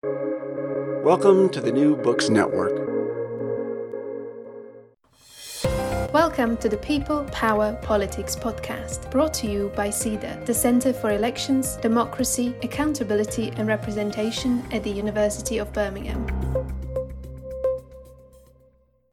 Welcome to the New Books Network. Welcome to the People, Power, Politics podcast, brought to you by CEDAR, the Centre for Elections, Democracy, Accountability and Representation at the University of Birmingham.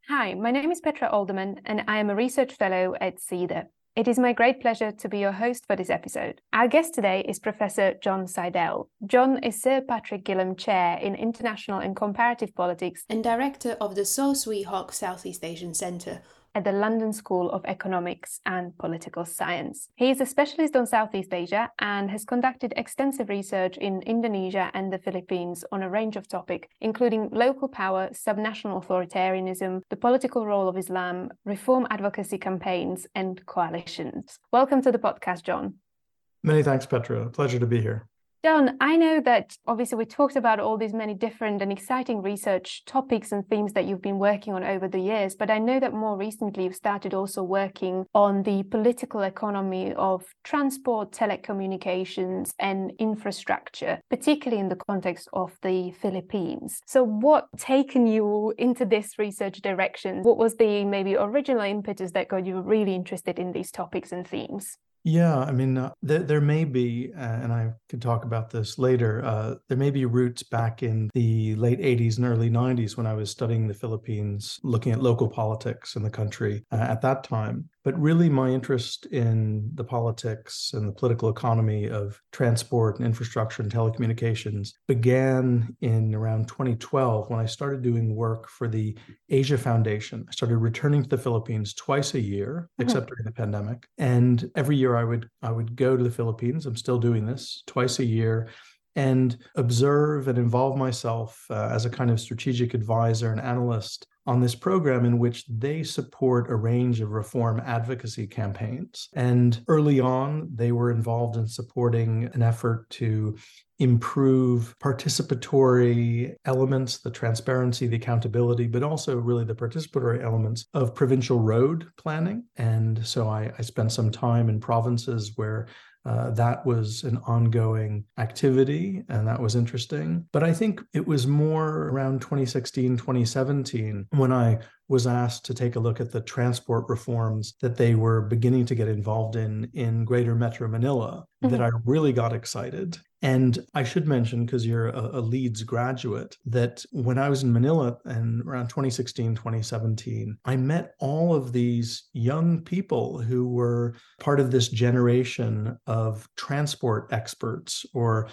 Hi, my name is Petra Alderman, and I am a research fellow at CEDAR. It is my great pleasure to be your host for this episode. Our guest today is Professor John Sidel. John is Sir Patrick Gillam Chair in International and Comparative Politics and Director of the Saw Swee Hock Southeast Asian Centre, at the London School of Economics and Political Science. He is a specialist on Southeast Asia and has conducted extensive research in Indonesia and the Philippines on a range of topics, including local power, subnational authoritarianism, the political role of Islam, reform advocacy campaigns, and coalitions. Welcome to the podcast, John. Many thanks, Petra. Pleasure to be here. John, I know that obviously we talked about all these many different and exciting research topics and themes that you've been working on over the years, but I know that more recently you've started also working on the political economy of transport, telecommunications, and infrastructure, particularly in the context of the Philippines. So, what taken you into this research direction? What was the maybe original impetus that got you really interested in these topics and themes? Yeah, I mean, uh, there, there may be, uh, and I could talk about this later, uh, there may be roots back in the late 80s and early 90s when I was studying the Philippines, looking at local politics in the country uh, at that time. But really, my interest in the politics and the political economy of transport and infrastructure and telecommunications began in around 2012 when I started doing work for the Asia Foundation. I started returning to the Philippines twice a year, mm-hmm. except during the pandemic. And every year I would I would go to the Philippines. I'm still doing this twice a year and observe and involve myself uh, as a kind of strategic advisor and analyst on this program in which they support a range of reform advocacy campaigns. And early on, they were involved in supporting an effort to improve participatory elements, the transparency, the accountability, but also really the participatory elements of provincial road planning. And so I, I spent some time in provinces where uh, that was an ongoing activity and that was interesting. But I think it was more around 2016, 2017 when I was asked to take a look at the transport reforms that they were beginning to get involved in in Greater Metro Manila mm-hmm. that I really got excited. And I should mention, because you're a, a, Leeds graduate, that when I was in Manila and around 2016, 2017, I met all of these young people who were part of this generation of transport experts or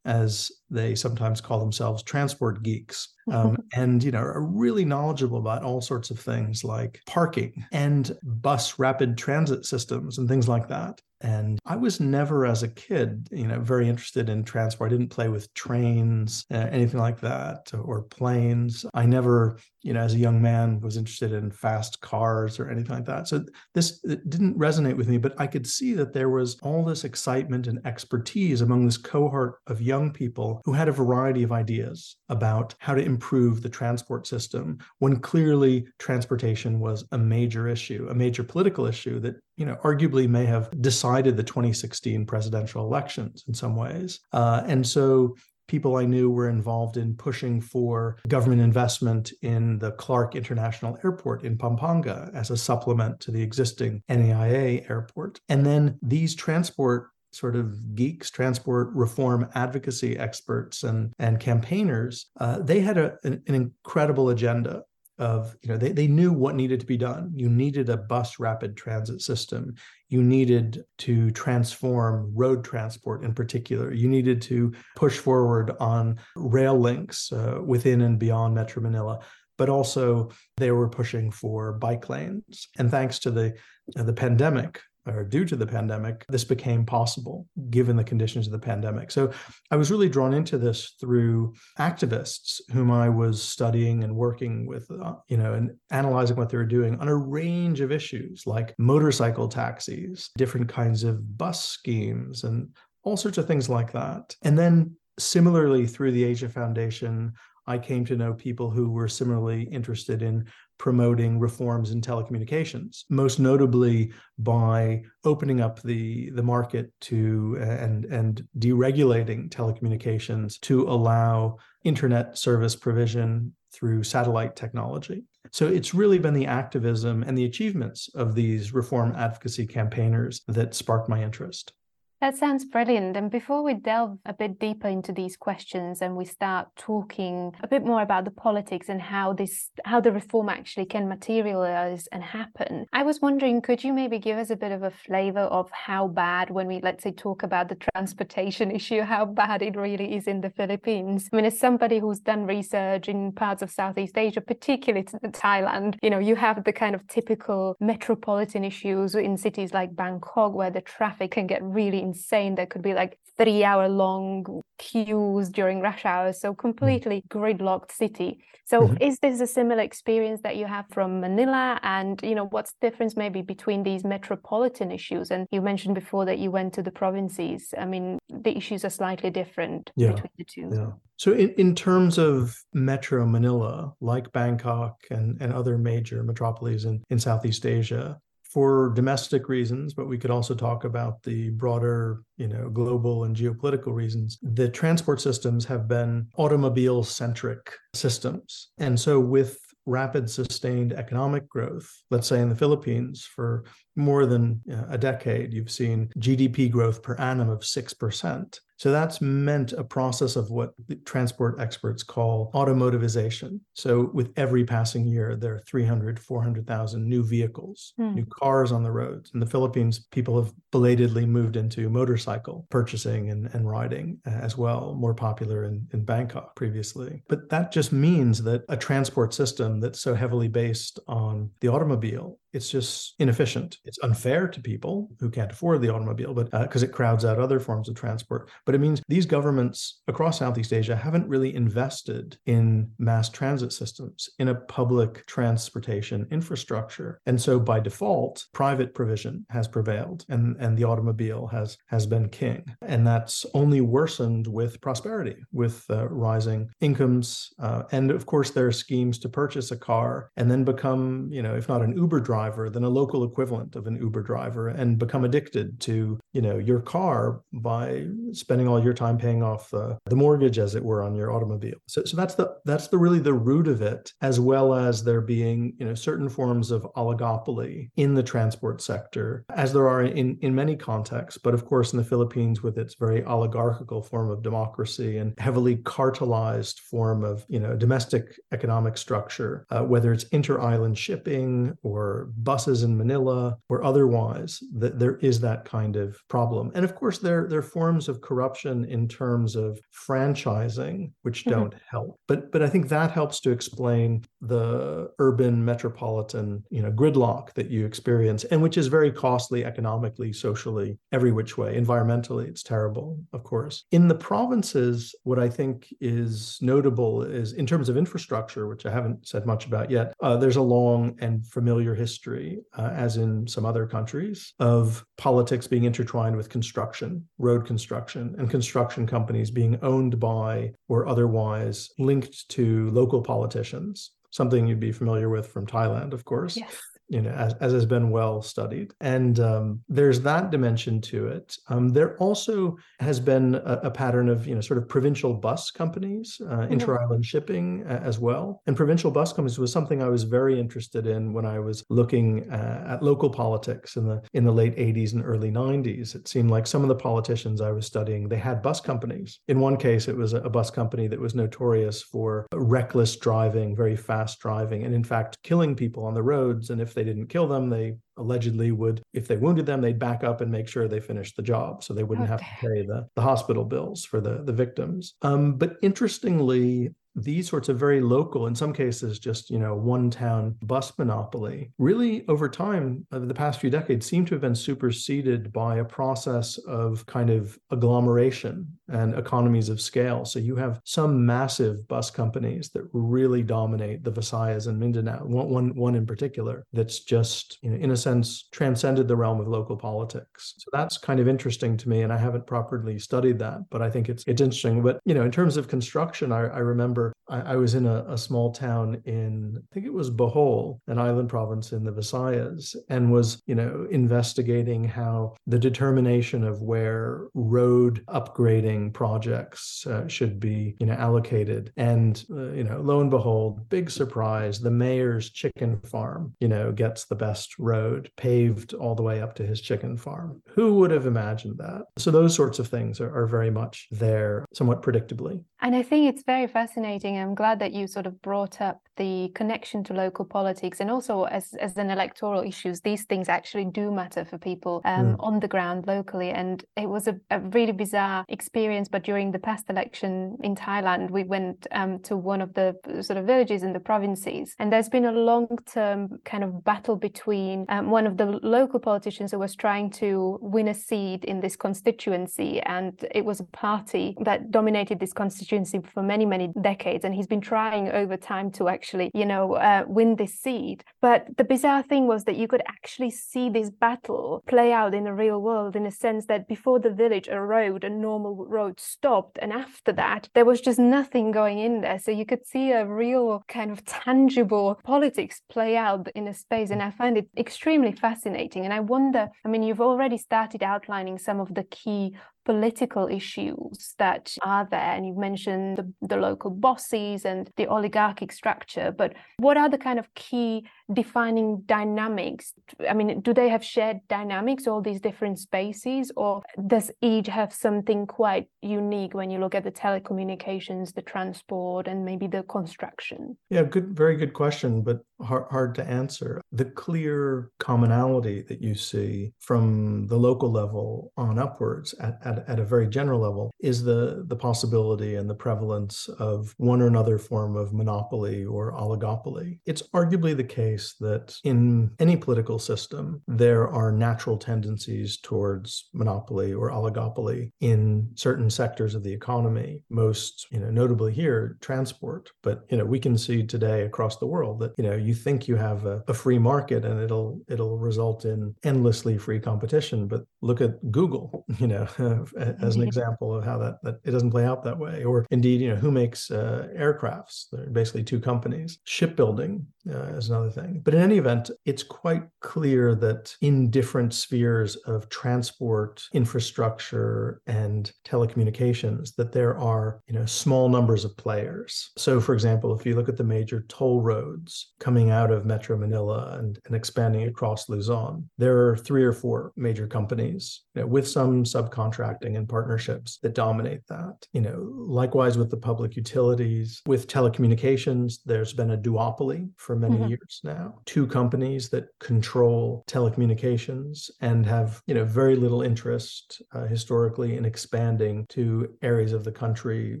as they sometimes call themselves transport geeks um, and you know are really knowledgeable about all sorts of things like parking and bus rapid transit systems and things like that and I was never, as a kid, you know, very interested in transport. I didn't play with trains, uh, anything like that, or planes. I never, you know, as a young man, was interested in fast cars or anything like that. So this didn't resonate with me, but I could see that there was all this excitement and expertise among this cohort of young people who had a variety of ideas about how to improve the transport system when clearly transportation was a major issue, a major political issue that you know, arguably may have decided the 2016 presidential elections in some ways. Uh, and so people I knew were involved in pushing for government investment in the Clark International Airport in Pampanga as a supplement to the existing NAIA airport. And then these transport sort of geeks, transport reform advocacy experts and, and campaigners, uh, they had a, an, an incredible agenda of you know they, they knew what needed to be done. You needed a bus rapid transit system. You needed to transform road transport in particular. You needed to push forward on rail links uh, within and beyond metro manila. But also they were pushing for bike lanes. And thanks to the uh, the pandemic or due to the pandemic, this became possible given the conditions of the pandemic. So I was really drawn into this through activists whom I was studying and working with, uh, you know, and analyzing what they were doing on a range of issues like motorcycle taxis, different kinds of bus schemes, and all sorts of things like that. And then similarly, through the Asia Foundation, I came to know people who were similarly interested in promoting reforms in telecommunications, most notably by opening up the, the market to and, and deregulating telecommunications to allow internet service provision through satellite technology. So it's really been the activism and the achievements of these reform advocacy campaigners that sparked my interest. That sounds brilliant. And before we delve a bit deeper into these questions and we start talking a bit more about the politics and how this how the reform actually can materialize and happen, I was wondering, could you maybe give us a bit of a flavor of how bad when we let's say talk about the transportation issue, how bad it really is in the Philippines? I mean, as somebody who's done research in parts of Southeast Asia, particularly Thailand, you know, you have the kind of typical metropolitan issues in cities like Bangkok where the traffic can get really insane. There could be like three hour long queues during rush hours. So mm. completely gridlocked city. So mm-hmm. is this a similar experience that you have from Manila? And you know, what's the difference maybe between these metropolitan issues? And you mentioned before that you went to the provinces. I mean, the issues are slightly different yeah. between the two. Yeah. So in, in terms of Metro Manila, like Bangkok and, and other major metropolises in, in Southeast Asia, for domestic reasons, but we could also talk about the broader, you know, global and geopolitical reasons. The transport systems have been automobile centric systems. And so with rapid sustained economic growth, let's say in the Philippines for more than a decade, you've seen GDP growth per annum of 6%. So that's meant a process of what transport experts call automotivization. So with every passing year, there are 300, 400,000 new vehicles, mm. new cars on the roads. In the Philippines, people have belatedly moved into motorcycle purchasing and, and riding uh, as well, more popular in, in Bangkok previously. But that just means that a transport system that's so heavily based on the automobile it's just inefficient. It's unfair to people who can't afford the automobile, but because uh, it crowds out other forms of transport. But it means these governments across Southeast Asia haven't really invested in mass transit systems, in a public transportation infrastructure. And so by default, private provision has prevailed and, and the automobile has, has been king. And that's only worsened with prosperity, with uh, rising incomes. Uh, and of course, there are schemes to purchase a car and then become, you know, if not an Uber driver, then a local equivalent of an Uber driver and become addicted to, you know, your car by spending all your time paying off the, the mortgage, as it were, on your automobile. So, so that's the that's the really the root of it, as well as there being, you know, certain forms of oligopoly in the transport sector, as there are in, in many contexts. But of course, in the Philippines, with its very oligarchical form of democracy and heavily cartelized form of, you know, domestic economic structure, uh, whether it's inter-island shipping or buses in Manila or otherwise, that there is that kind of problem. And of course, there, there are forms of corruption in terms of franchising, which mm-hmm. don't mm-hmm. help. But but I think that helps to explain the urban metropolitan, you know, gridlock that you experience, and which is very costly economically, socially, every which way. Environmentally, it's terrible, of course. In the provinces, what I think is notable is in terms of infrastructure, which I haven't said much about yet, uh, there's a long and familiar history history, uh, as in some other countries, of politics being intertwined with construction, road construction, and construction companies being owned by or otherwise linked to local politicians. Something you'd be familiar with from Thailand, of course. Yes you know, as, as has been well studied. And um, there's that dimension to it. Um, there also has been a, a, pattern of, you know, sort of provincial bus companies, uh, mm-hmm. inter-island shipping uh, as well. And provincial bus companies was something I was very interested in when I was looking uh, at local politics in the in the late 80s and early 90s. It seemed like some of the politicians I was studying, they had bus companies. In one case, it was a, a bus company that was notorious for reckless driving, very fast driving, and in fact, killing people on the roads. And if they didn't kill them, they allegedly would, if they wounded them, they'd back up and make sure they finished the job so they wouldn't have to pay the, the hospital bills for the, the victims. Um, but interestingly, these sorts of very local, in some cases, just you know, one town bus monopoly, really over time, over the past few decades, seem to have been superseded by a process of kind of agglomeration and economies of scale. So you have some massive bus companies that really dominate the Visayas and Mindanao. One, one, one in particular that's just, you know, in a sense, transcended the realm of local politics. So that's kind of interesting to me, and I haven't properly studied that, but I think it's it's interesting. But you know, in terms of construction, I, I remember I, I, was in a, a, small town in I think it was Bohol, an island province in the Visayas, and was you know investigating how the determination of where road upgrading projects uh, should be you know allocated, and uh, you know lo and behold, big surprise, the mayor's chicken farm you know gets the best road paved all the way up to his chicken farm. Who would have imagined that? So those sorts of things are, are very much there, somewhat predictably. And I think it's very fascinating. I'm glad that you sort of brought up the connection to local politics and also as, as an electoral issues, these things actually do matter for people um, mm. on the ground locally. And it was a, a, really bizarre experience. But during the past election in Thailand, we went um, to one of the sort of villages in the provinces. And there's been a long term kind of battle between um, one of the local politicians who was trying to win a seat in this constituency. And it was a party that dominated this constituency constituency for many, many decades, and he's been trying over time to actually, you know, uh, win this seat. But the bizarre thing was that you could actually see this battle play out in the real world in a sense that before the village, a road, a normal road stopped, and after that, there was just nothing going in there. So you could see a real kind of tangible politics play out in a space, and I find it extremely fascinating. And I wonder, I mean, you've already started outlining some of the key political issues that are there. And you've mentioned the, the, local bosses and the oligarchic structure, but what are the kind of key defining dynamics? I mean, do they have shared dynamics, all these different spaces, or does each have something quite unique when you look at the telecommunications, the transport, and maybe the construction? Yeah, good, very good question, but hard, hard to answer. The clear commonality that you see from the local level on upwards at, at, at a very general level is the, the possibility and the prevalence of one or another form of monopoly or oligopoly. It's arguably the case that in any political system, there are natural tendencies towards monopoly or oligopoly in certain sectors of the economy, most, you know, notably here, transport. But, you know, we can see today across the world that, you know, you think you have a, a free market and it'll it'll result in endlessly free competition. But look at Google, you know, as an example of how that, that it doesn't play out that way. Or indeed, you know, who makes uh, aircrafts? There are basically two companies. Shipbuilding uh, is another thing. But in any event, it's quite clear that in different spheres of transport, infrastructure, and telecommunications, that there are, you know, small numbers of players. So, for example, if you look at the major toll roads coming out of Metro Manila and, and expanding across Luzon, there are three or four major companies you know, with some subcontracting and partnerships that dominate that. You know, likewise with the public utilities, with telecommunications, there's been a duopoly for many mm-hmm. years now. Two companies that control telecommunications and have, you know, very little interest uh, historically in expanding to areas of the country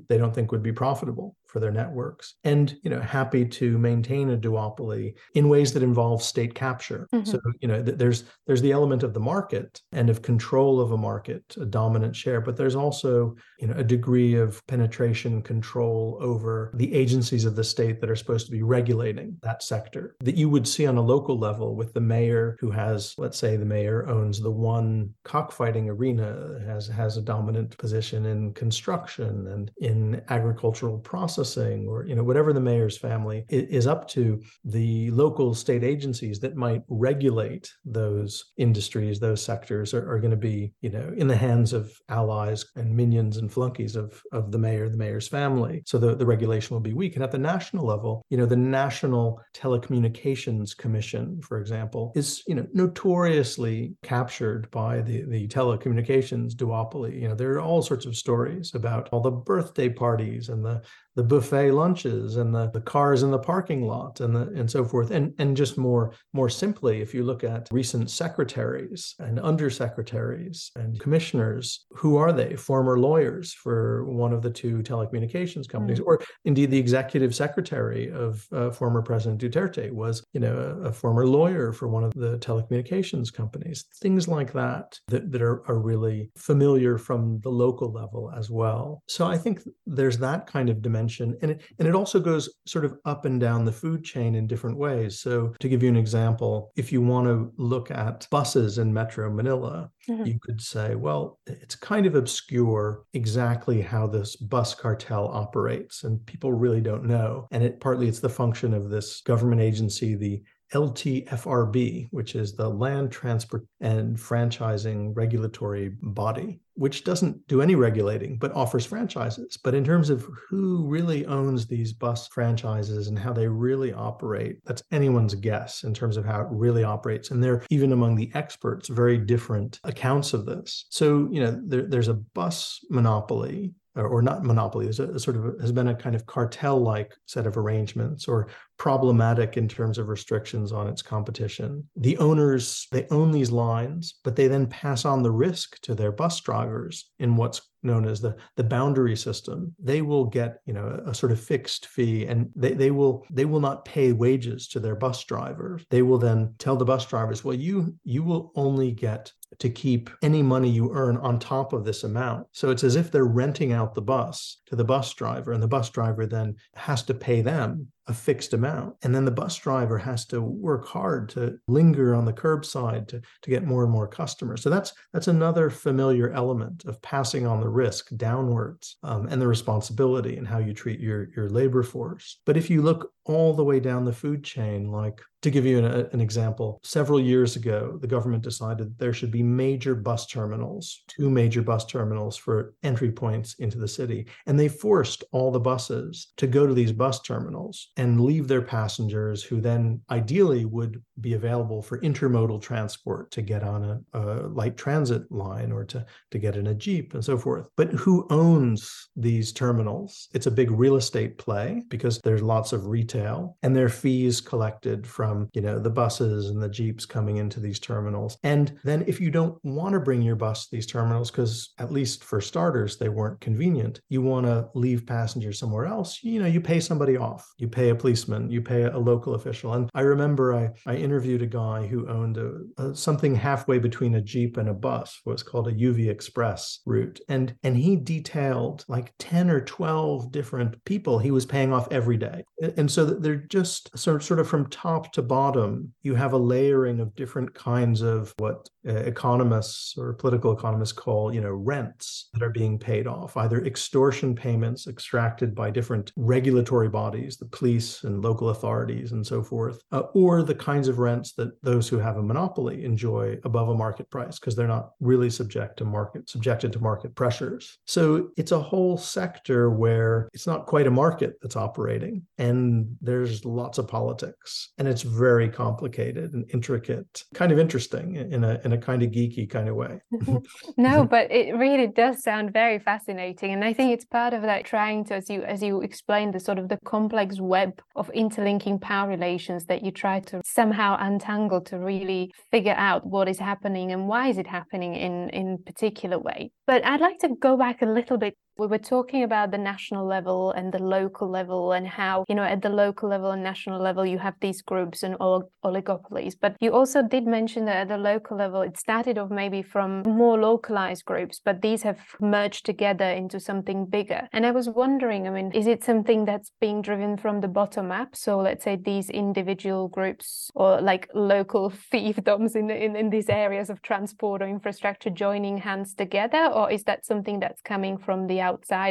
they don't think would be profitable for their networks and you know happy to maintain a duopoly in ways that involve state capture mm-hmm. so you know th- there's there's the element of the market and of control of a market a dominant share but there's also you know a degree of penetration control over the agencies of the state that are supposed to be regulating that sector that you would see on a local level with the mayor who has let's say the mayor owns the one cockfighting arena has has a dominant position in construction and in agricultural process processing or you know whatever the mayor's family is up to the local state agencies that might regulate those industries those sectors are, are going to be you know in the hands of allies and minions and flunkies of of the mayor the mayor's family. So the, the regulation will be weak. And at the national level you know the national telecommunications commission for example is you know notoriously captured by the the telecommunications duopoly. You know there are all sorts of stories about all the birthday parties and the the buffet lunches and the, the cars in the parking lot and the, and so forth. And and just more more simply, if you look at recent secretaries and undersecretaries and commissioners, who are they? Former lawyers for one of the two telecommunications companies, mm. or indeed the executive secretary of uh, former President Duterte was, you know, a, a, former lawyer for one of the telecommunications companies. Things like that that, that are, are really familiar from the local level as well. So I think there's that kind of dimension, and it, and it also goes sort of up and down the food chain in different ways. So to give you an example, if you want to look at buses in Metro Manila, mm-hmm. you could say, well, it's kind of obscure exactly how this bus cartel operates, and people really don't know. And it partly it's the function of this government agency, the LTFRB, which is the Land Transport and Franchising Regulatory Body, which doesn't do any regulating but offers franchises. But in terms of who really owns these bus franchises and how they really operate, that's anyone's guess in terms of how it really operates. And they're even among the experts, very different accounts of this. So, you know, there, there's a bus monopoly or, not monopoly. There's a, sort of has been a kind of cartel-like set of arrangements, or problematic in terms of restrictions on its competition. The owners they own these lines, but they then pass on the risk to their bus drivers in what's known as the the boundary system they will get you know a, a, sort of fixed fee and they, they will they will not pay wages to their bus drivers they will then tell the bus drivers well you you will only get to keep any money you earn on top of this amount. So it's as if they're renting out the bus to the bus driver, and the bus driver then has to pay them a fixed amount. And then the bus driver has to work hard to linger on the curbside to, to get more and more customers. So that's that's another familiar element of passing on the risk downwards um, and the responsibility and how you treat your, your labor force. But if you look all the way down the food chain, like to give you an, an, example, several years ago, the government decided there should be major bus terminals, two major bus terminals for entry points into the city. And they forced all the buses to go to these bus terminals and leave their passengers, who then ideally would be available for intermodal transport to get on a, a light transit line or to, to get in a Jeep and so forth. But who owns these terminals? It's a big real estate play because there's lots of retail and there are fees collected from you know the buses and the jeeps coming into these terminals and then if you don't want to bring your bus to these terminals because at least for starters they weren't convenient you want to leave passengers somewhere else you know you pay somebody off you pay a policeman you pay a local official and i remember i i interviewed a guy who owned a, a, something halfway between a jeep and a bus what's called a uv express route. And and he detailed like 10 or 12 different people he was paying off every day. And so they're just sort sort of from top to to bottom, you have a layering of different kinds of what uh, economists or political economists call, you know, rents that are being paid off, either extortion payments extracted by different regulatory bodies, the police and local authorities and so forth, uh, or the kinds of rents that those who have a monopoly enjoy above a market price because they're not really subject to market subjected to market pressures. So it's a whole sector where it's not quite a market that's operating and there's lots of politics and it's very complicated and intricate, kind of interesting in a in a kind of geeky kind of way. Mm-hmm. no, but it really does sound very fascinating, and I think it's part of that trying to, as you as you explained, the sort of the complex web of interlinking power relations that you try to somehow untangle to really figure out what is happening and why is it happening in in particular way. But I'd like to go back a little bit we were talking about the national level and the local level and how you know at the local level and national level you have these groups and oligopolies. But you also did mention that at the local level it started off maybe from more localized groups but these have merged together into something bigger. And i was wondering i mean is it something that's being driven from the bottom up? So let's say these individual groups or like local fiefdoms in, in in these areas of transport or infrastructure joining hands together or is that something that's coming from the outside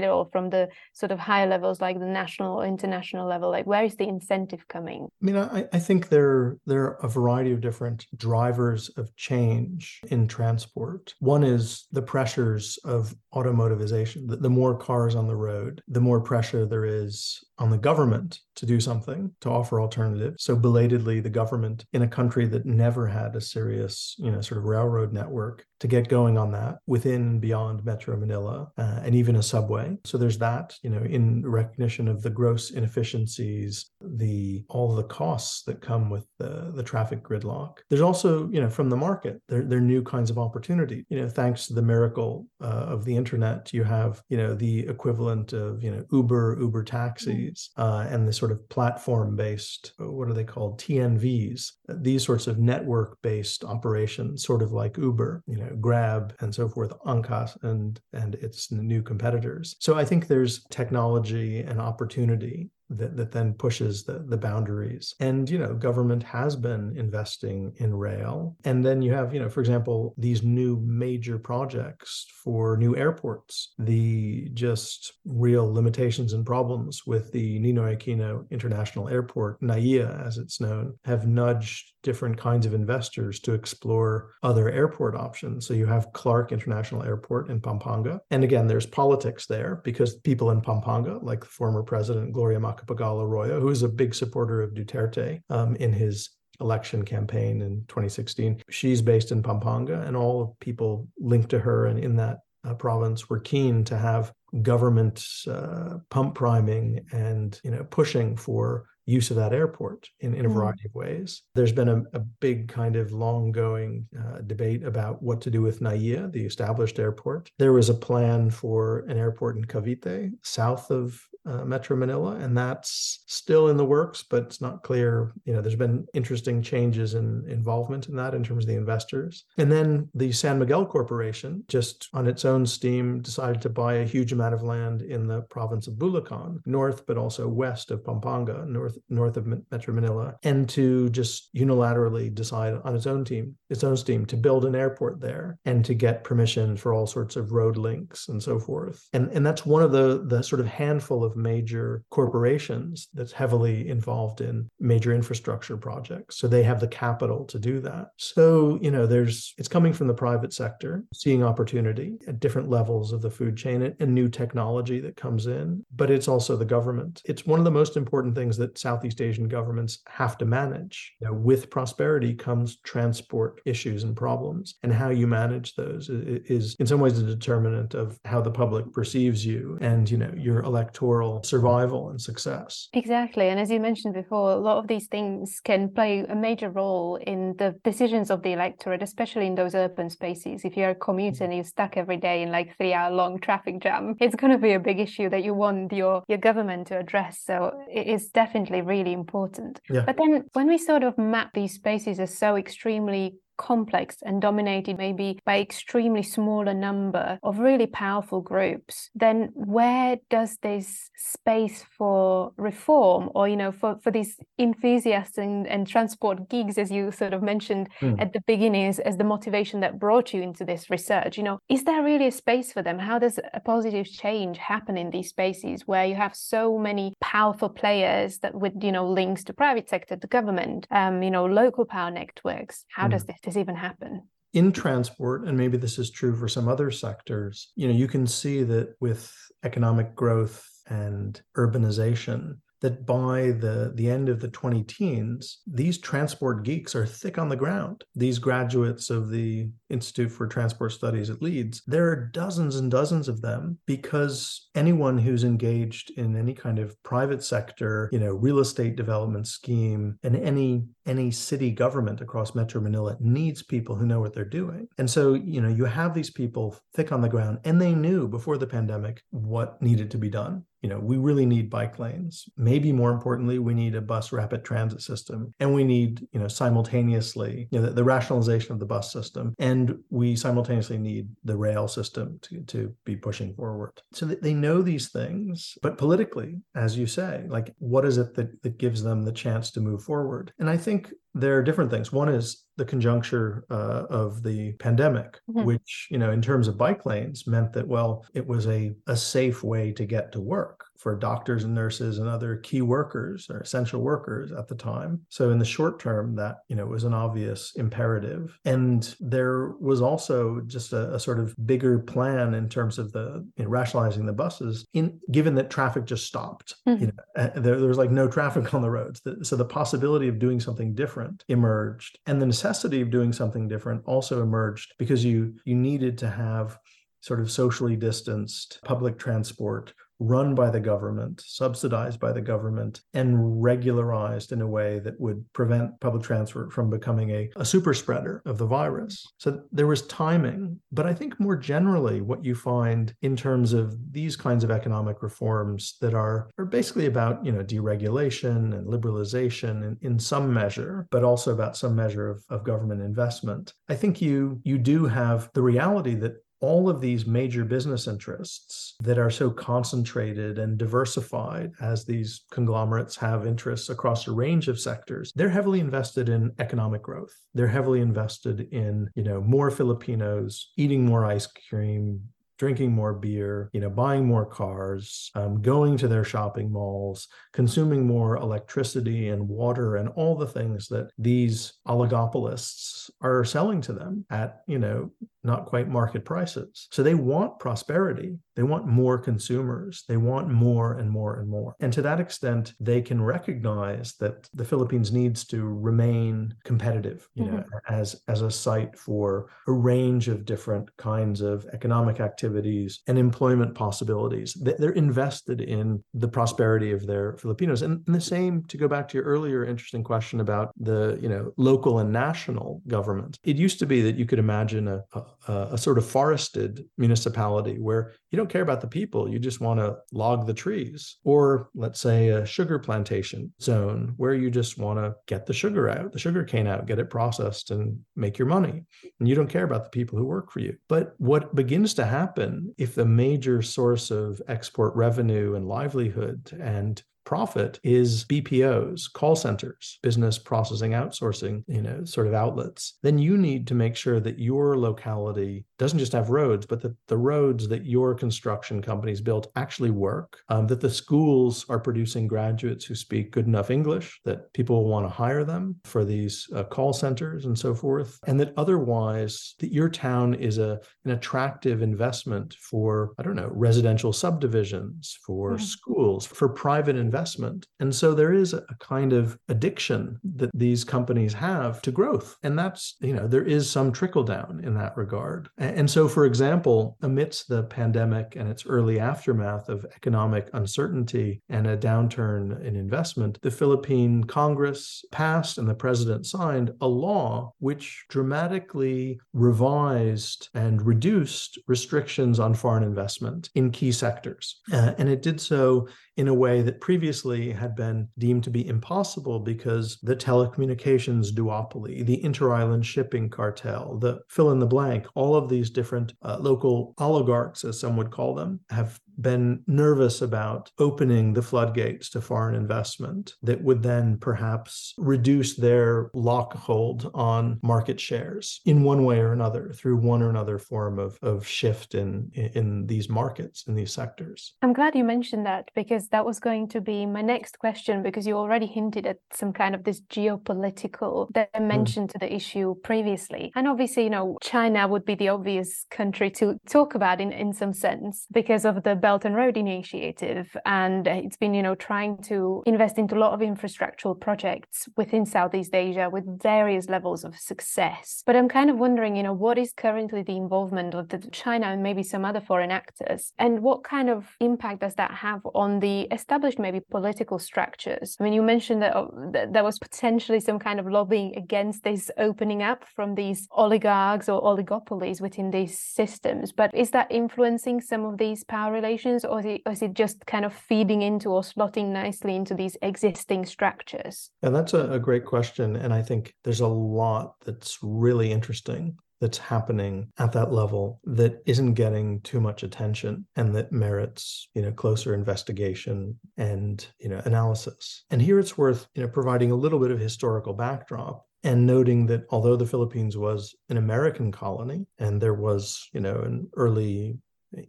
or from the sort of higher levels like the national or international level like where is the incentive coming? I mean i, I think there there are a variety of different drivers of change in transport. One is the pressures of automotivization. The, the more cars on the road the more pressure there is on the government to do something to offer alternatives. So belatedly, the government in a country that never had a serious, you know, sort of railroad network to get going on that within beyond Metro Manila uh, and even a subway. So there's that, you know, in recognition of the gross inefficiencies, the all the costs that come with the, the traffic gridlock. There's also, you know, from the market, there, there are new kinds of opportunity. You know, thanks to the miracle uh, of the internet, you have, you know, the equivalent of, you know, Uber, Uber taxis, uh, and the sort of platform-based, what are they called, TNVs? These sorts of network-based operations, sort of like Uber, you know Grab and so forth, Angkas and and its new competitors. So I think there's technology and opportunity that, that then pushes the, the boundaries. And, you know, government has been investing in rail. And then you have, you know, for example, these new major projects for new airports, the just real limitations and problems with the Ninoy Aquino International Airport, NAIA as it's known, have nudged different kinds of investors to explore other airport options. So you have Clark International Airport in Pampanga. And again, there's politics there because people in Pampanga, like former president Gloria Macapagal Arroyo, who is a big supporter of Duterte um, in his election campaign in 2016. She's based in Pampanga, and all people linked to her and in that uh, province were keen to have government uh, pump priming and you know pushing for use of that airport in, in a mm. variety of ways. There's been a, a big kind of long going uh, debate about what to do with NAIA, the established airport. There was a plan for an airport in Cavite, south of uh, Metro Manila, and that's still in the works, but it's not clear. You know, there's been interesting changes in involvement in that in terms of the investors. And then the San Miguel Corporation, just on its own steam, decided to buy a huge amount of land in the province of Bulacan, north but also west of Pampanga, north north of Metro Manila, and to just unilaterally decide on its own team, its own steam, to build an airport there and to get permission for all sorts of road links and so forth. And and that's one of the the sort of handful of major corporations that's heavily involved in major infrastructure projects. So they have the capital to do that. So, you know, there's it's coming from the private sector, seeing opportunity at different levels of the food chain and new technology that comes in, but it's also the government. It's one of the most important things that Southeast Asian governments have to manage. You know, with prosperity comes transport issues and problems, and how you manage those is in some ways a determinant of how the public perceives you and, you know, your electoral survival and success. Exactly. And as you mentioned before, a lot of these things can play a major role in the decisions of the electorate, especially in those urban spaces. If you're a commuter mm-hmm. and you're stuck every day in like three hour long traffic jam, it's going to be a big issue that you want your, your government to address. So it is definitely really important. Yeah. But then when we sort of map these spaces as so extremely complex and dominated maybe by extremely smaller number of really powerful groups then where does this space for reform or you know for, for these enthusiasts and, and transport gigs, as you sort of mentioned mm. at the beginning as, as the motivation that brought you into this research you know is there really a space for them how does a positive change happen in these spaces where you have so many powerful players that with you know links to private sector to government um, you know local power networks how mm. does this this even happen? In transport, and maybe this is true for some other sectors, you know, you can see that with economic growth and urbanization, that by the, the end of the 20 teens, these transport geeks are thick on the ground. These graduates of the Institute for Transport Studies at Leeds, there are dozens and dozens of them because anyone who's engaged in any kind of private sector, you know, real estate development scheme and any any city government across Metro Manila needs people who know what they're doing. And so, you know, you have these people thick on the ground and they knew before the pandemic what needed to be done you know, we really need bike lanes. Maybe more importantly, we need a bus rapid transit system. And we need, you know, simultaneously, you know, the, the rationalization of the bus system. And we simultaneously need the rail system to, to be pushing forward. So they know these things, but politically, as you say, like what is it that, that gives them the chance to move forward? And I think there are different things. One is the conjuncture uh, of the pandemic, mm-hmm. which, you know, in terms of bike lanes meant that, well, it was a, a safe way to get to work for doctors and nurses and other key workers or essential workers at the time. So in the short term, that you know was an obvious imperative. And there was also just a, a sort of bigger plan in terms of the you know, rationalizing the buses. In given that traffic just stopped, mm-hmm. you know, there, there was like no traffic on the roads. So the possibility of doing something different emerged, and the necessity of doing something different also emerged because you you needed to have sort of socially distanced public transport run by the government, subsidized by the government, and regularized in a way that would prevent public transport from becoming a, a super spreader of the virus. So there was timing. But I think more generally, what you find in terms of these kinds of economic reforms that are, are basically about, you know, deregulation and liberalization in, in some measure, but also about some measure of, of government investment. I think you you do have the reality that all of these major business interests that are so concentrated and diversified as these conglomerates have interests across a range of sectors they're heavily invested in economic growth. They're heavily invested in you know more filipinos eating more ice cream drinking more beer, you know, buying more cars, um, going to their shopping malls, consuming more electricity and water and all the things that these oligopolists are selling to them at, you know, not quite market prices. So they want prosperity. They want more consumers. They want more and more and more. And to that extent, they can recognize that the Philippines needs to remain competitive, you mm-hmm. know, as as a site for a range of different kinds of economic activities and employment possibilities. They're invested in the prosperity of their Filipinos. And, the same to go back to your earlier interesting question about the, you know, local and national government. It used to be that you could imagine a, a a, sort of forested municipality where you don't care about the people, you just want to log the trees. Or let's say a sugar plantation zone where you just want to get the sugar out, the sugar cane out, get it processed and make your money. And you don't care about the people who work for you. But what begins to happen if the major source of export revenue and livelihood and profit is BPOs, call centers, business processing outsourcing, you know, sort of outlets, then you need to make sure that your locality doesn't just have roads, but that the roads that your construction companies built actually work, um, that the schools are producing graduates who speak good enough English, that people want to hire them for these uh, call centers and so forth, and that otherwise that your town is a an attractive investment for, I don't know, residential subdivisions, for mm-hmm. schools, for private investment investment. And so there is a kind of addiction that these companies have to growth. And that's, you know, there is some trickle down in that regard. And so, for example, amidst the pandemic and its early aftermath of economic uncertainty and a downturn in investment, the Philippine Congress passed and the president signed a law which dramatically revised and reduced restrictions on foreign investment in key sectors. Uh, and it did so in a way that previously had been deemed to be impossible because the telecommunications duopoly, the inter-island shipping cartel, the fill in the blank, all of these different uh, local oligarchs, as some would call them, have been nervous about opening the floodgates to foreign investment that would then perhaps reduce their lock hold on market shares in one way or another through one or another form of, of shift in, in these markets, in these sectors. I'm glad you mentioned that because that was going to be my next question because you already hinted at some kind of this geopolitical dimension mm. to the issue previously. And obviously, you know, China would be the obvious country to talk about in, in some sense because of the Belt and Road Initiative. And it's been, you know, trying to invest into a lot of infrastructural projects within Southeast Asia with various levels of success. But I'm kind of wondering, you know, what is currently the involvement of the China and maybe some other foreign actors? And what kind of impact does that have on the established maybe political structures? I mean, you mentioned that, oh, that there was potentially some kind of lobbying against this opening up from these oligarchs or oligopolies within these systems. But is that influencing some of these power relations? Organizations or is, it, or is it just kind of feeding into or slotting nicely into these existing structures? And that's a, a great question. And I think there's a lot that's really interesting that's happening at that level that isn't getting too much attention and that merits you know closer investigation and you know analysis and here it's worth you know providing a little bit of historical backdrop and noting that although the philippines was an american colony and there was you know an early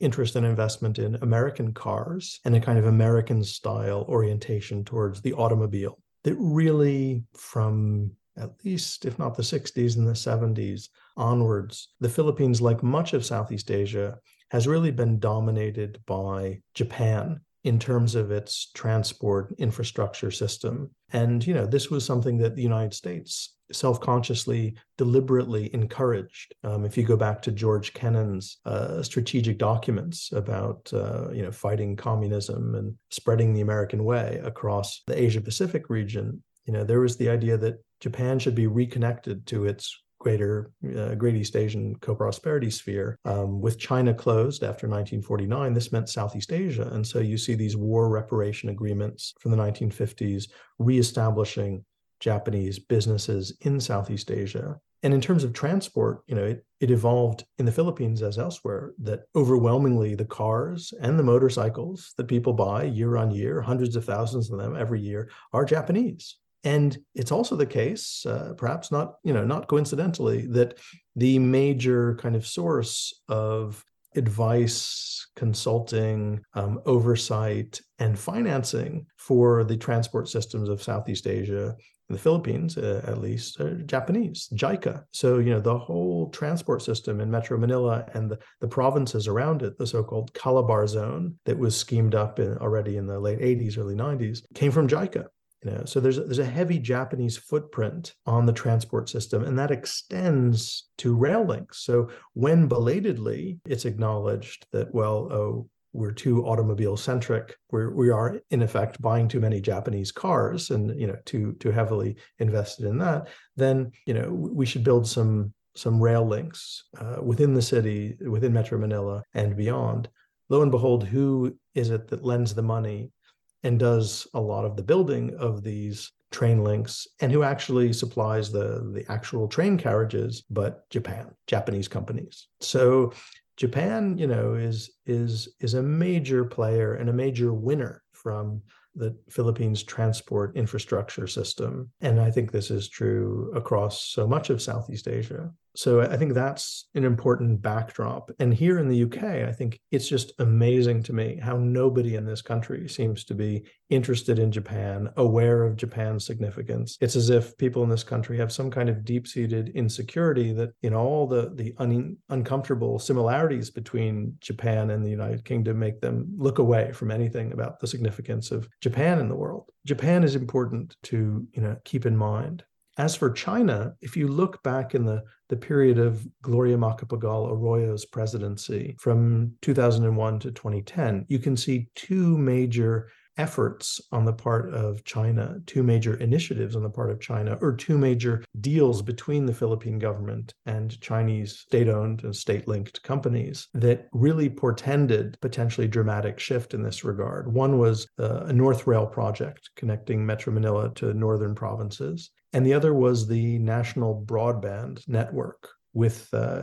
interest and investment in American cars and a kind of American style orientation towards the automobile that really, from at least, if not the 60s and the 70s onwards, the Philippines, like much of Southeast Asia, has really been dominated by Japan in terms of its transport infrastructure system. And, you know, this was something that the United States self-consciously, deliberately encouraged. Um, if you go back to George Kennan's uh, strategic documents about, uh, you know, fighting communism and spreading the American way across the Asia-Pacific region, you know, there was the idea that Japan should be reconnected to its greater uh, Great East Asian co-prosperity sphere. Um, with China closed after 1949, this meant Southeast Asia, and so you see these war reparation agreements from the 1950s reestablishing Japanese businesses in Southeast Asia. And in terms of transport, you know, it, it evolved in the Philippines as elsewhere that overwhelmingly the cars and the motorcycles that people buy year on year, hundreds of thousands of them every year, are Japanese. And it's also the case, uh, perhaps not, you know, not coincidentally, that the major kind of source of advice, consulting, um, oversight, and financing for the transport systems of Southeast Asia the Philippines, uh, at least, Japanese, JICA. So, you know, the whole transport system in Metro Manila and the, the provinces around it, the so-called Calabarzon that was schemed up in, already in the late 80s, early 90s, came from JICA. You know, so there's a, there's a heavy Japanese footprint on the transport system, and that extends to rail links. So when belatedly it's acknowledged that, well, oh, we're too automobile centric. We're, we are in effect buying too many Japanese cars, and you know, too too heavily invested in that. Then you know, we should build some some rail links uh, within the city, within Metro Manila, and beyond. Lo and behold, who is it that lends the money and does a lot of the building of these train links and who actually supplies the the actual train carriages but japan japanese companies so japan you know is is is a major player and a major winner from the Philippines transport infrastructure system. And I think this is true across so much of Southeast Asia. So I think that's an important backdrop. And here in the UK, I think it's just amazing to me how nobody in this country seems to be interested in Japan, aware of Japan's significance. It's as if people in this country have some kind of deep-seated insecurity that know all the the un- uncomfortable similarities between Japan and the United Kingdom make them look away from anything about the significance of Japan in the world. Japan is important to you know keep in mind. As for China, if you look back in the, the period of Gloria Macapagal Arroyo's presidency from 2001 to 2010, you can see two major efforts on the part of China, two major initiatives on the part of China, or two major deals between the Philippine government and Chinese state owned and state linked companies that really portended potentially dramatic shift in this regard. One was uh, a North Rail project connecting Metro Manila to northern provinces, and the other was the National Broadband Network with uh,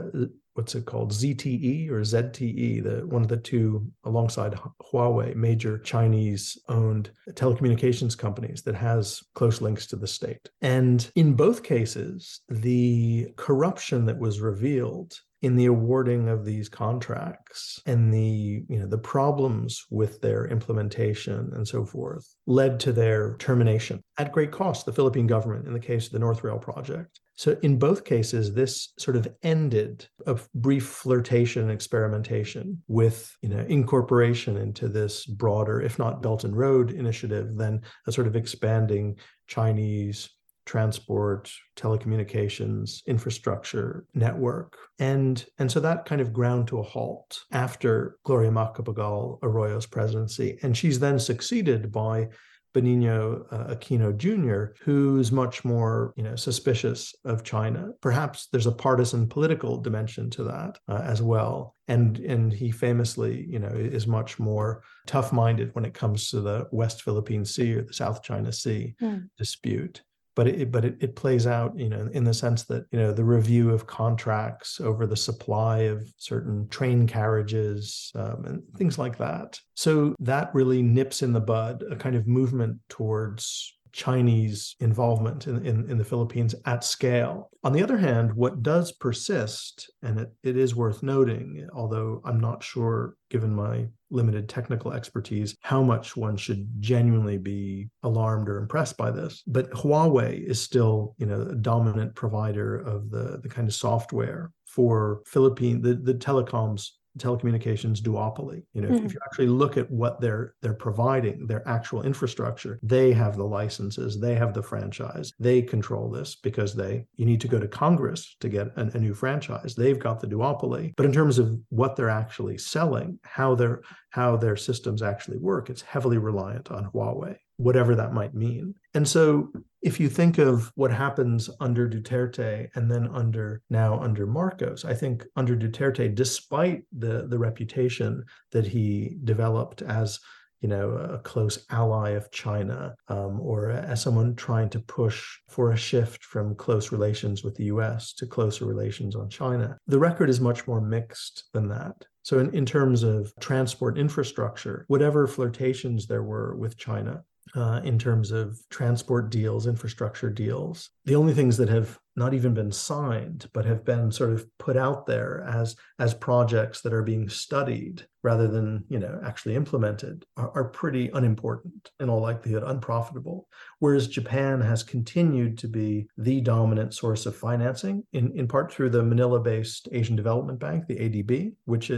what's it called ZTE or ZTE, the one of the two alongside Huawei, major Chinese owned telecommunications companies that has close links to the state. And in both cases, the corruption that was revealed in the awarding of these contracts and the you know the problems with their implementation and so forth led to their termination at great cost the philippine government in the case of the north rail project. So in both cases this sort of ended a brief flirtation and experimentation with you know incorporation into this broader if not belt and road initiative then a sort of expanding chinese transport, telecommunications, infrastructure network. And, and so that kind of ground to a halt after Gloria Macapagal Arroyo's presidency. And she's then succeeded by Benigno uh, Aquino Jr., who's much more, you know, suspicious of China. Perhaps there's a partisan political dimension to that uh, as well. And and he famously, you know, is much more tough-minded when it comes to the West Philippine Sea or the South China Sea mm. dispute but it but it, it plays out you know in the sense that you know the review of contracts over the supply of certain train carriages um, and things like that. So that really nips in the bud a kind of movement towards Chinese involvement in, in, in, the Philippines at scale. On the other hand, what does persist, and it, it is worth noting, although I'm not sure, given my limited technical expertise, how much one should genuinely be alarmed or impressed by this. But Huawei is still, you know, a dominant provider of the, the kind of software for Philippine the, the telecoms telecommunications duopoly. You know, mm-hmm. if you actually look at what they're they're providing, their actual infrastructure, they have the licenses, they have the franchise, they control this because they you need to go to Congress to get a, a new franchise. They've got the duopoly. But in terms of what they're actually selling, how their how their systems actually work, it's heavily reliant on Huawei whatever that might mean. And so if you think of what happens under Duterte and then under now under Marcos, I think under Duterte, despite the the reputation that he developed as you know a close ally of China um, or as someone trying to push for a shift from close relations with the U.S. to closer relations on China, the record is much more mixed than that. So, in, in terms of transport infrastructure, whatever flirtations there were with China, uh, in terms of transport deals, infrastructure deals. The only things that have not even been signed, but have been sort of put out there as as projects that are being studied rather than you know actually implemented, are, are pretty unimportant in all likelihood, unprofitable. Whereas Japan has continued to be the dominant source of financing, in in part through the Manila-based Asian Development Bank, the ADB, which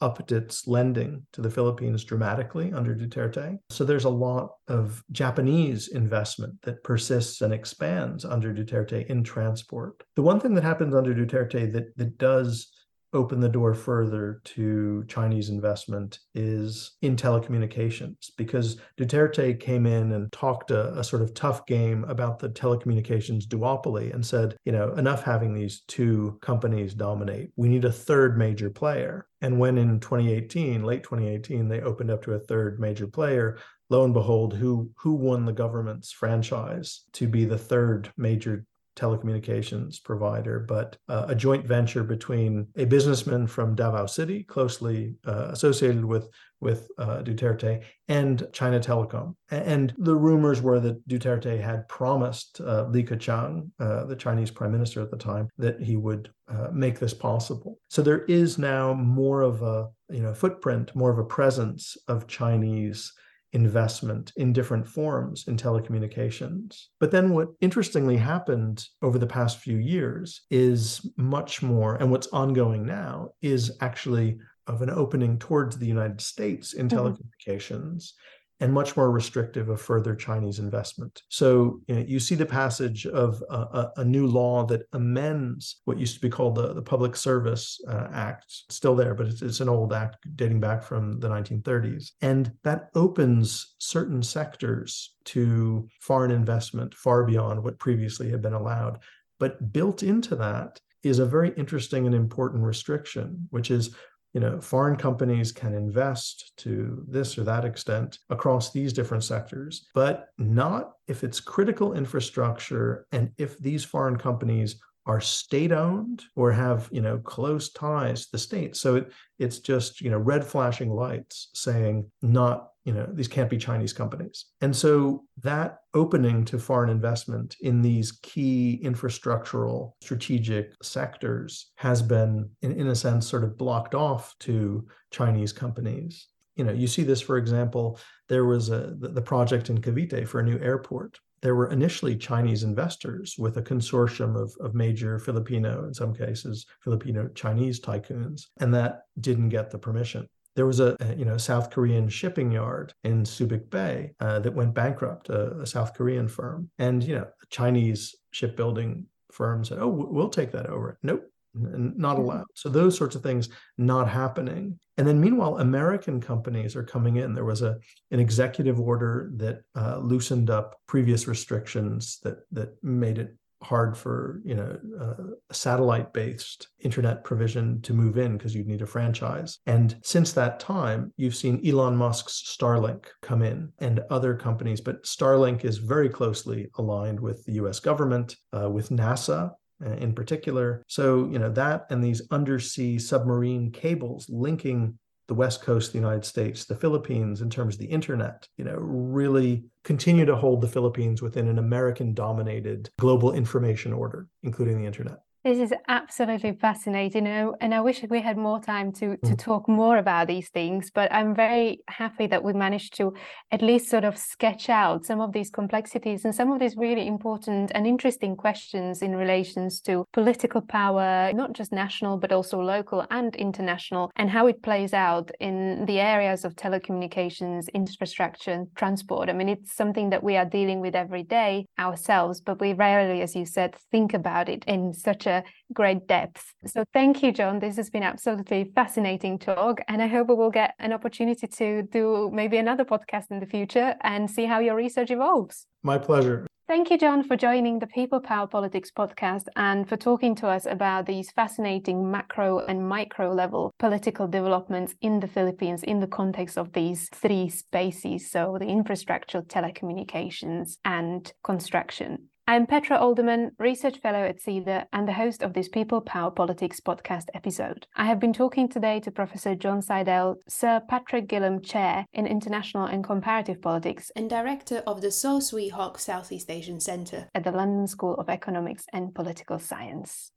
upped its lending to the Philippines dramatically under Duterte. So there's a lot of Japanese investment that persists and expands under Duterte in transport. The one thing that happens under Duterte that, that does open the door further to Chinese investment is in telecommunications because Duterte came in and talked a, a, sort of tough game about the telecommunications duopoly and said, you know, enough having these two companies dominate. We need a third major player. And when in 2018, late 2018, they opened up to a third major player, lo and behold, who who won the government's franchise to be the third major telecommunications provider, but uh, a joint venture between a businessman from Davao City, closely uh, associated with with uh, Duterte, and China Telecom. And the rumors were that Duterte had promised uh, Li Keqiang, uh, the Chinese prime minister at the time, that he would uh, make this possible. So there is now more of a you know footprint, more of a presence of Chinese investment in different forms in telecommunications. But then what interestingly happened over the past few years is much more, and what's ongoing now is actually of an opening towards the United States in mm-hmm. telecommunications and much more restrictive of further Chinese investment. So you, know, you see the passage of a, a, new law that amends what used to be called the, the Public Service uh, Act, still there, but it's, it's an old act dating back from the 1930s. And that opens certain sectors to foreign investment far beyond what previously had been allowed. But built into that is a very interesting and important restriction, which is you know foreign companies can invest to this or that extent across these different sectors but not if it's critical infrastructure and if these foreign companies are state owned or have you know close ties to the state. So it, it's just you know red flashing lights saying not you know these can't be chinese companies. And so that opening to foreign investment in these key infrastructural strategic sectors has been in, in a sense sort of blocked off to chinese companies. You know you see this for example there was a the, the project in cavite for a new airport there were initially Chinese investors with a consortium of, of major Filipino, in some cases, Filipino Chinese tycoons, and that didn't get the permission. There was a, a you know South Korean shipping yard in Subic Bay uh, that went bankrupt, a, a, South Korean firm, and you know Chinese shipbuilding firm said, "Oh, we'll take that over." Nope, not allowed. So those sorts of things not happening. And then meanwhile, American companies are coming in. There was a an executive order that uh, loosened up previous restrictions that that made it hard for you know uh, satellite based internet provision to move in because you'd need a franchise and since that time you've seen elon musk's starlink come in and other companies but starlink is very closely aligned with the us government uh, with nasa Uh, in particular. So, you know, that and these undersea submarine cables linking the West Coast of the United States, the Philippines, in terms of the internet, you know, really continue to hold the Philippines within an American dominated global information order, including the internet. This is absolutely fascinating, and I wish we had more time to to mm. talk more about these things. But I'm very happy that we managed to at least sort of sketch out some of these complexities and some of these really important and interesting questions in relations to political power, not just national but also local and international, and how it plays out in the areas of telecommunications, infrastructure, and transport. I mean, it's something that we are dealing with every day ourselves, but we rarely, as you said, think about it in such a great depth. So thank you, John. This has been absolutely fascinating talk. And I hope we will get an opportunity to do maybe another podcast in the future and see how your research evolves. My pleasure. Thank you, John, for joining the People Power Politics podcast and for talking to us about these fascinating macro and micro level political developments in the Philippines in the context of these three spaces so, the infrastructure, telecommunications, and construction. I'm Petra Alderman, Research Fellow at CEDAR and the host of this People Power Politics podcast episode. I have been talking today to Professor John Sidel, Sir Patrick Gillam Chair in International and Comparative Politics, and Director of the Saw Swee Hock Southeast Asian Centre at the London School of Economics and Political Science.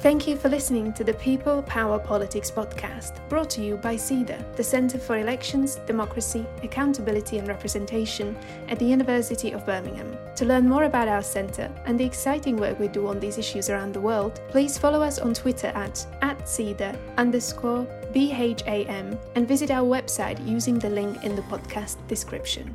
Thank you for listening to the People Power Politics podcast, brought to you by CEDAR, the Centre for Elections, Democracy, Accountability and Representation at the University of Birmingham. To learn more about our centre and the exciting work we do on these issues around the world, please follow us on Twitter at, at CEDAR underscore BHAM and visit our website using the link in the podcast description.